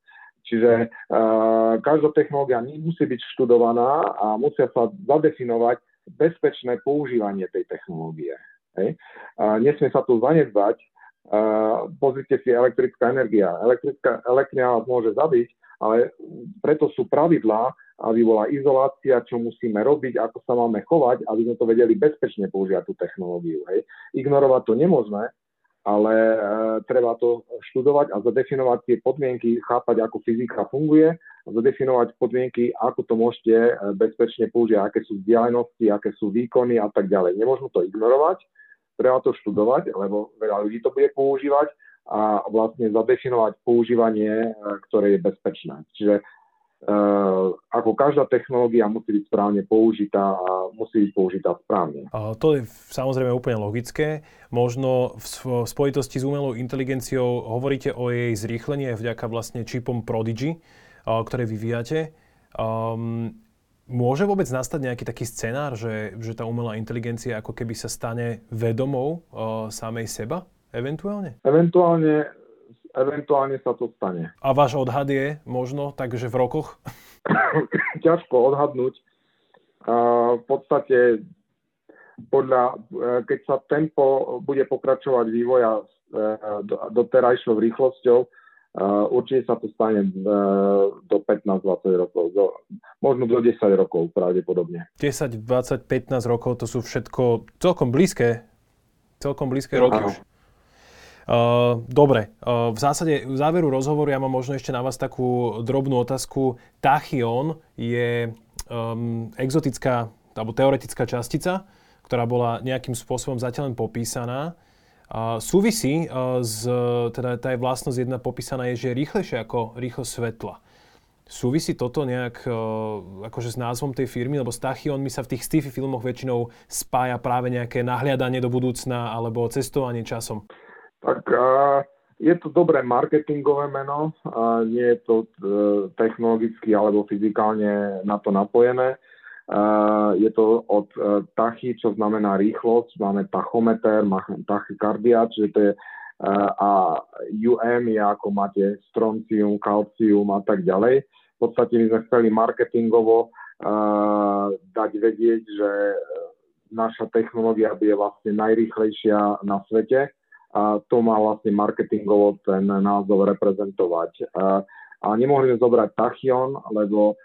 Speaker 2: Čiže uh, každá technológia musí byť študovaná a musia sa zadefinovať bezpečné používanie tej technológie. Hej. A nesmie sa tu zanedbať. Uh, pozrite si elektrická energia. Elektrická elektrina vás môže zabiť, ale preto sú pravidlá, aby bola izolácia, čo musíme robiť, ako sa máme chovať, aby sme to vedeli bezpečne použiť tú technológiu. Hej. Ignorovať to nemôžeme, ale e, treba to študovať a zadefinovať tie podmienky, chápať, ako fyzika funguje a zadefinovať podmienky, ako to môžete e, bezpečne použiť, aké sú vzdialenosti, aké sú výkony a tak ďalej. Nemôžeme to ignorovať, treba to študovať, lebo veľa ľudí to bude používať a vlastne zadefinovať používanie, e, ktoré je bezpečné. Čiže ako každá technológia musí byť správne použitá a musí byť použitá správne.
Speaker 1: A to je samozrejme úplne logické. Možno v spojitosti s umelou inteligenciou hovoríte o jej zrýchlení aj vďaka vlastne čipom Prodigy, ktoré vyvíjate. Um, môže vôbec nastať nejaký taký scenár, že, že tá umelá inteligencia ako keby sa stane vedomou uh, samej seba eventuálne?
Speaker 2: Eventuálne eventuálne sa to stane.
Speaker 1: A váš odhad je možno takže v rokoch?
Speaker 2: Ťažko odhadnúť. v podstate podľa, e, keď sa tempo bude pokračovať vývoja e, doterajšou rýchlosťou, e, určite sa to stane do 15-20 rokov, do, možno do 10 rokov pravdepodobne.
Speaker 1: 10, 20, 15 rokov to sú všetko celkom blízke, celkom blízke roky už. Uh, dobre, uh, v zásade v záveru rozhovoru ja mám možno ešte na vás takú drobnú otázku. Tachyon je um, exotická alebo teoretická častica, ktorá bola nejakým spôsobom zatiaľ len popísaná. Uh, súvisí uh, s, teda tá je vlastnosť jedna popísaná je, že je rýchlejšia ako rýchlosť svetla. Súvisí toto nejak uh, akože s názvom tej firmy, lebo s Tachyon sa v tých sci-fi filmoch väčšinou spája práve nejaké nahliadanie do budúcna alebo cestovanie časom
Speaker 2: tak je to dobré marketingové meno, a nie je to e, technologicky alebo fyzikálne na to napojené. Je to od e, tachy, čo znamená rýchlosť, máme tachometer, tachykardia, čiže to je e, a UM je ako máte stroncium, kalcium a tak ďalej. V podstate my sme chceli marketingovo dať vedieť, že naša technológia je vlastne najrýchlejšia na svete a to má vlastne marketingovo ten názov reprezentovať. A nemohli sme zobrať Tachyon, lebo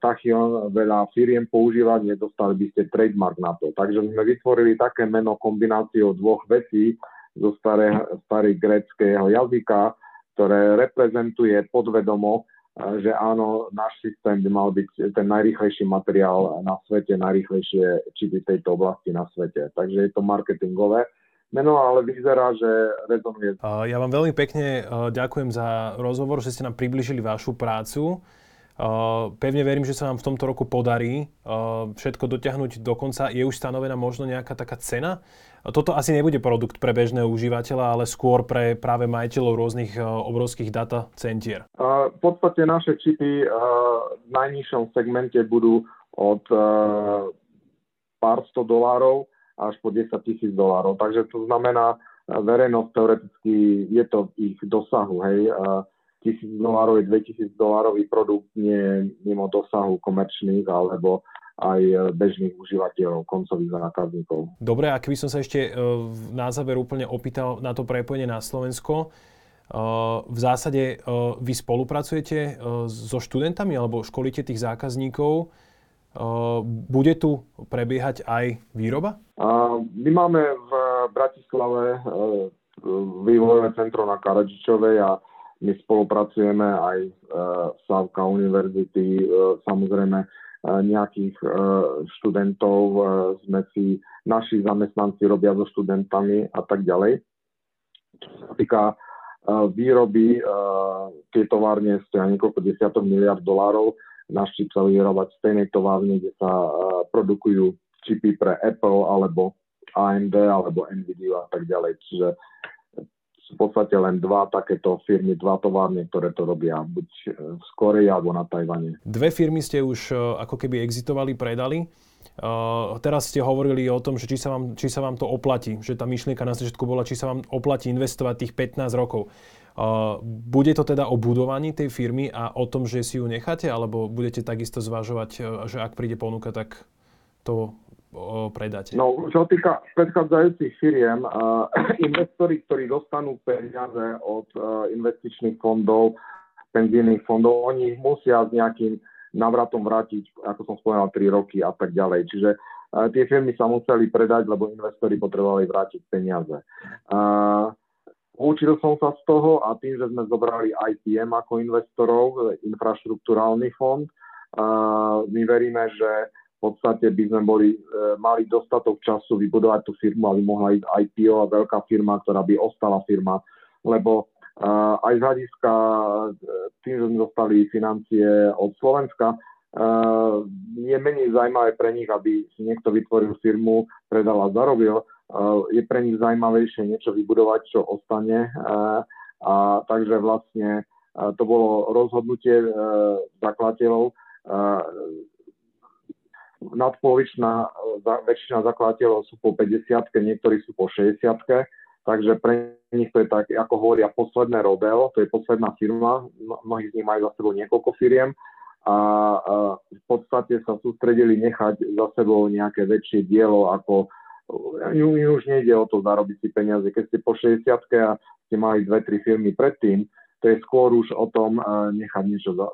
Speaker 2: Tachyon veľa firiem používa, nedostali by ste trademark na to. Takže sme vytvorili také meno kombináciou dvoch vecí zo starého, starého greckého jazyka, ktoré reprezentuje podvedomo, že áno, náš systém by mal byť ten najrýchlejší materiál na svete, najrýchlejšie čipy tejto oblasti na svete. Takže je to marketingové meno, ale vyzerá, že rezonuje.
Speaker 1: Ja vám veľmi pekne ďakujem za rozhovor, že ste nám približili vašu prácu. Pevne verím, že sa vám v tomto roku podarí všetko dotiahnuť do konca. Je už stanovená možno nejaká taká cena? Toto asi nebude produkt pre bežného užívateľa, ale skôr pre práve majiteľov rôznych obrovských data centier.
Speaker 2: V podstate naše čipy v najnižšom segmente budú od pár sto dolárov až po 10 tisíc dolárov. Takže to znamená, e, verejnosť teoreticky je to v ich dosahu, hej. Tisíc dolárov je 2000 dolárový produkt nie mimo dosahu komerčných alebo aj e, bežných užívateľov, koncových zákazníkov.
Speaker 1: Dobre, ak by som sa ešte na záver úplne opýtal na to prepojenie na Slovensko, v zásade vy spolupracujete so študentami alebo školíte tých zákazníkov bude tu prebiehať aj výroba?
Speaker 2: My máme v Bratislave vývojové centrum na Karadžičovej a my spolupracujeme aj Sávka univerzity, samozrejme nejakých študentov sme si, naši zamestnanci robia so študentami a tak ďalej. Čo sa týka výroby, tie továrne stoja niekoľko desiatok miliard dolárov, náš čip sa v stejnej továrne, kde sa produkujú čipy pre Apple alebo AMD alebo Nvidia a tak ďalej. Čiže v podstate len dva takéto firmy, dva továrne, ktoré to robia buď e, v Koreji alebo na Tajvane.
Speaker 1: Dve firmy ste už e, ako keby exitovali, predali. Uh, teraz ste hovorili o tom, že či sa, vám, či sa vám to oplatí, že tá myšlienka na začiatku bola, či sa vám oplatí investovať tých 15 rokov. Bude to teda o budovaní tej firmy a o tom, že si ju necháte, alebo budete takisto zvažovať, e, že ak príde ponuka, tak to predáte?
Speaker 2: No, čo týka predchádzajúcich firiem, uh, investori, ktorí dostanú peniaze od uh, investičných fondov, penzijných fondov, oni musia s nejakým navratom vrátiť, ako som spomenul, 3 roky a tak ďalej. Čiže tie firmy sa museli predať, lebo investori potrebovali vrátiť peniaze. Uh, Učil som sa z toho a tým, že sme zobrali IPM ako investorov, infraštruktúrálny fond, my veríme, že v podstate by sme boli, e, mali dostatok času vybudovať tú firmu, aby mohla ísť IPO a veľká firma, ktorá by ostala firma, lebo aj z hľadiska tým, že sme dostali financie od Slovenska, je menej zaujímavé pre nich, aby si niekto vytvoril firmu, predal a zarobil. Je pre nich zaujímavejšie niečo vybudovať, čo ostane. A takže vlastne to bolo rozhodnutie zakladateľov. Nadpolovičná väčšina zakladateľov sú po 50 niektorí sú po 60 takže pre nich to je tak, ako hovoria, posledné rodeo, to je posledná firma, mnohí z nich majú za sebou niekoľko firiem a v podstate sa sústredili nechať za sebou nejaké väčšie dielo, ako im už nejde o to zarobiť si peniaze. Keď ste po 60 a ste mali dve, tri firmy predtým, to je skôr už o tom nechať niečo za,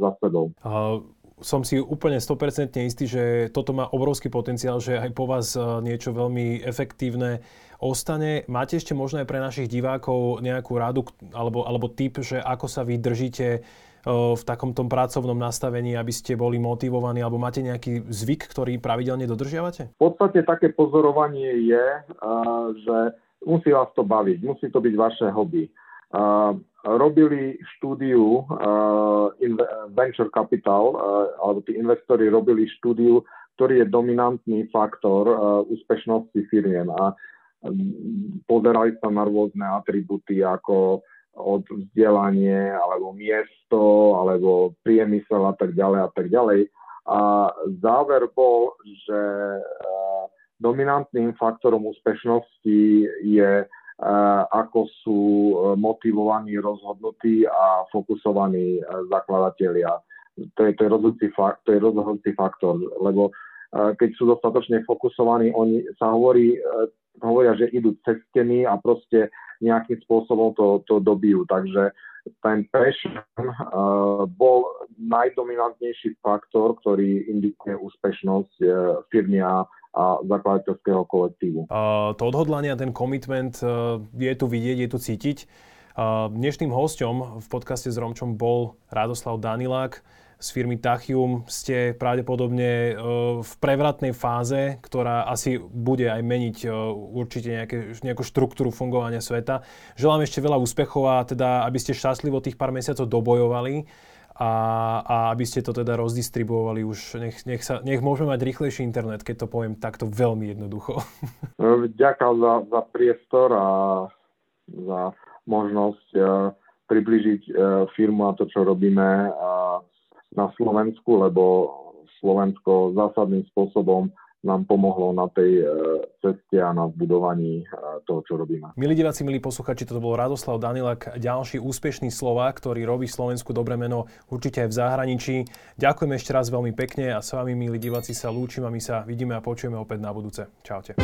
Speaker 2: za sebou.
Speaker 1: Uh, som si úplne 100% istý, že toto má obrovský potenciál, že aj po vás niečo veľmi efektívne ostane. Máte ešte možno aj pre našich divákov nejakú radu alebo, alebo tip, že ako sa vy držíte v takom tom pracovnom nastavení, aby ste boli motivovaní, alebo máte nejaký zvyk, ktorý pravidelne dodržiavate?
Speaker 2: V podstate také pozorovanie je, že musí vás to baviť, musí to byť vaše hobby. Robili štúdiu Venture Capital, alebo tí investori robili štúdiu, ktorý je dominantný faktor úspešnosti firmiem. A pozerali sa na rôzne atributy ako od vzdelanie, alebo miesto, alebo priemysel a tak ďalej a tak ďalej. A záver bol, že dominantným faktorom úspešnosti je, ako sú motivovaní, rozhodnutí a fokusovaní zakladatelia. To je, to je, rozhodujúci, fakt, je rozhodujúci faktor, lebo keď sú dostatočne fokusovaní, oni sa hovorí, hovoria, že idú cez steny a proste nejakým spôsobom to, to dobijú. Takže ten passion uh, bol najdominantnejší faktor, ktorý indikuje úspešnosť uh, firmy a, a zakladateľského kolektívu.
Speaker 1: Uh, to odhodlanie a ten commitment uh, je tu vidieť, je tu cítiť. Uh, dnešným hosťom v podcaste s Romčom bol Radoslav Danilák z firmy Tachium ste pravdepodobne e, v prevratnej fáze, ktorá asi bude aj meniť e, určite nejaké, nejakú štruktúru fungovania sveta. Želám ešte veľa úspechov a teda, aby ste šťastlivo tých pár mesiacov dobojovali a, a aby ste to teda rozdistribuovali už. Nech, nech, sa, nech môžeme mať rýchlejší internet, keď to poviem takto veľmi jednoducho.
Speaker 2: Ďakujem za, za priestor a za možnosť uh, približiť firmu a to, čo robíme. A na Slovensku, lebo Slovensko zásadným spôsobom nám pomohlo na tej e, ceste a na budovaní e, toho, čo robíme.
Speaker 1: Milí diváci, milí posluchači, toto bol Radoslav Danilak, ďalší úspešný Slovák, ktorý robí Slovensku dobré meno určite aj v zahraničí. Ďakujem ešte raz veľmi pekne a s vami, milí diváci, sa lúčim a my sa vidíme a počujeme opäť na budúce. Čaute.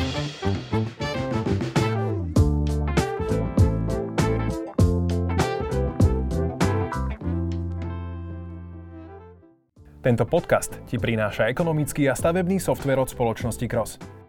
Speaker 1: Tento podcast ti prináša ekonomický a stavebný software od spoločnosti Cross.